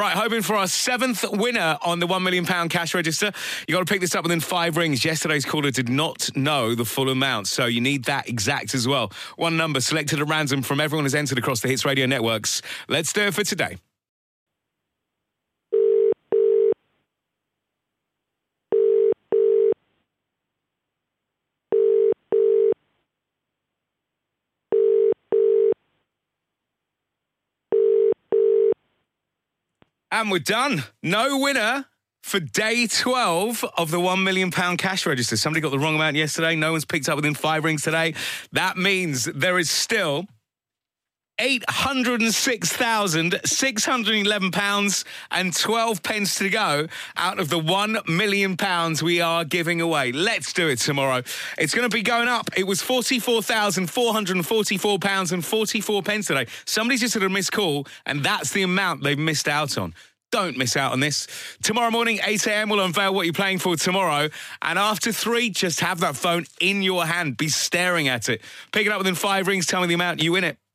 Right, hoping for our seventh winner on the £1 million cash register. you got to pick this up within five rings. Yesterday's caller did not know the full amount, so you need that exact as well. One number selected at random from everyone who's entered across the Hits Radio networks. Let's do it for today. And we're done. No winner for day 12 of the £1 million cash register. Somebody got the wrong amount yesterday. No one's picked up within five rings today. That means there is still £806,611 and 12 pence to go out of the £1 million we are giving away. Let's do it tomorrow. It's going to be going up. It was £44,444 and 44 pence today. Somebody's just had a missed call, and that's the amount they've missed out on. Don't miss out on this. Tomorrow morning, 8 a.m., we'll unveil what you're playing for tomorrow. And after three, just have that phone in your hand. Be staring at it. Pick it up within five rings. Tell me the amount. You win it.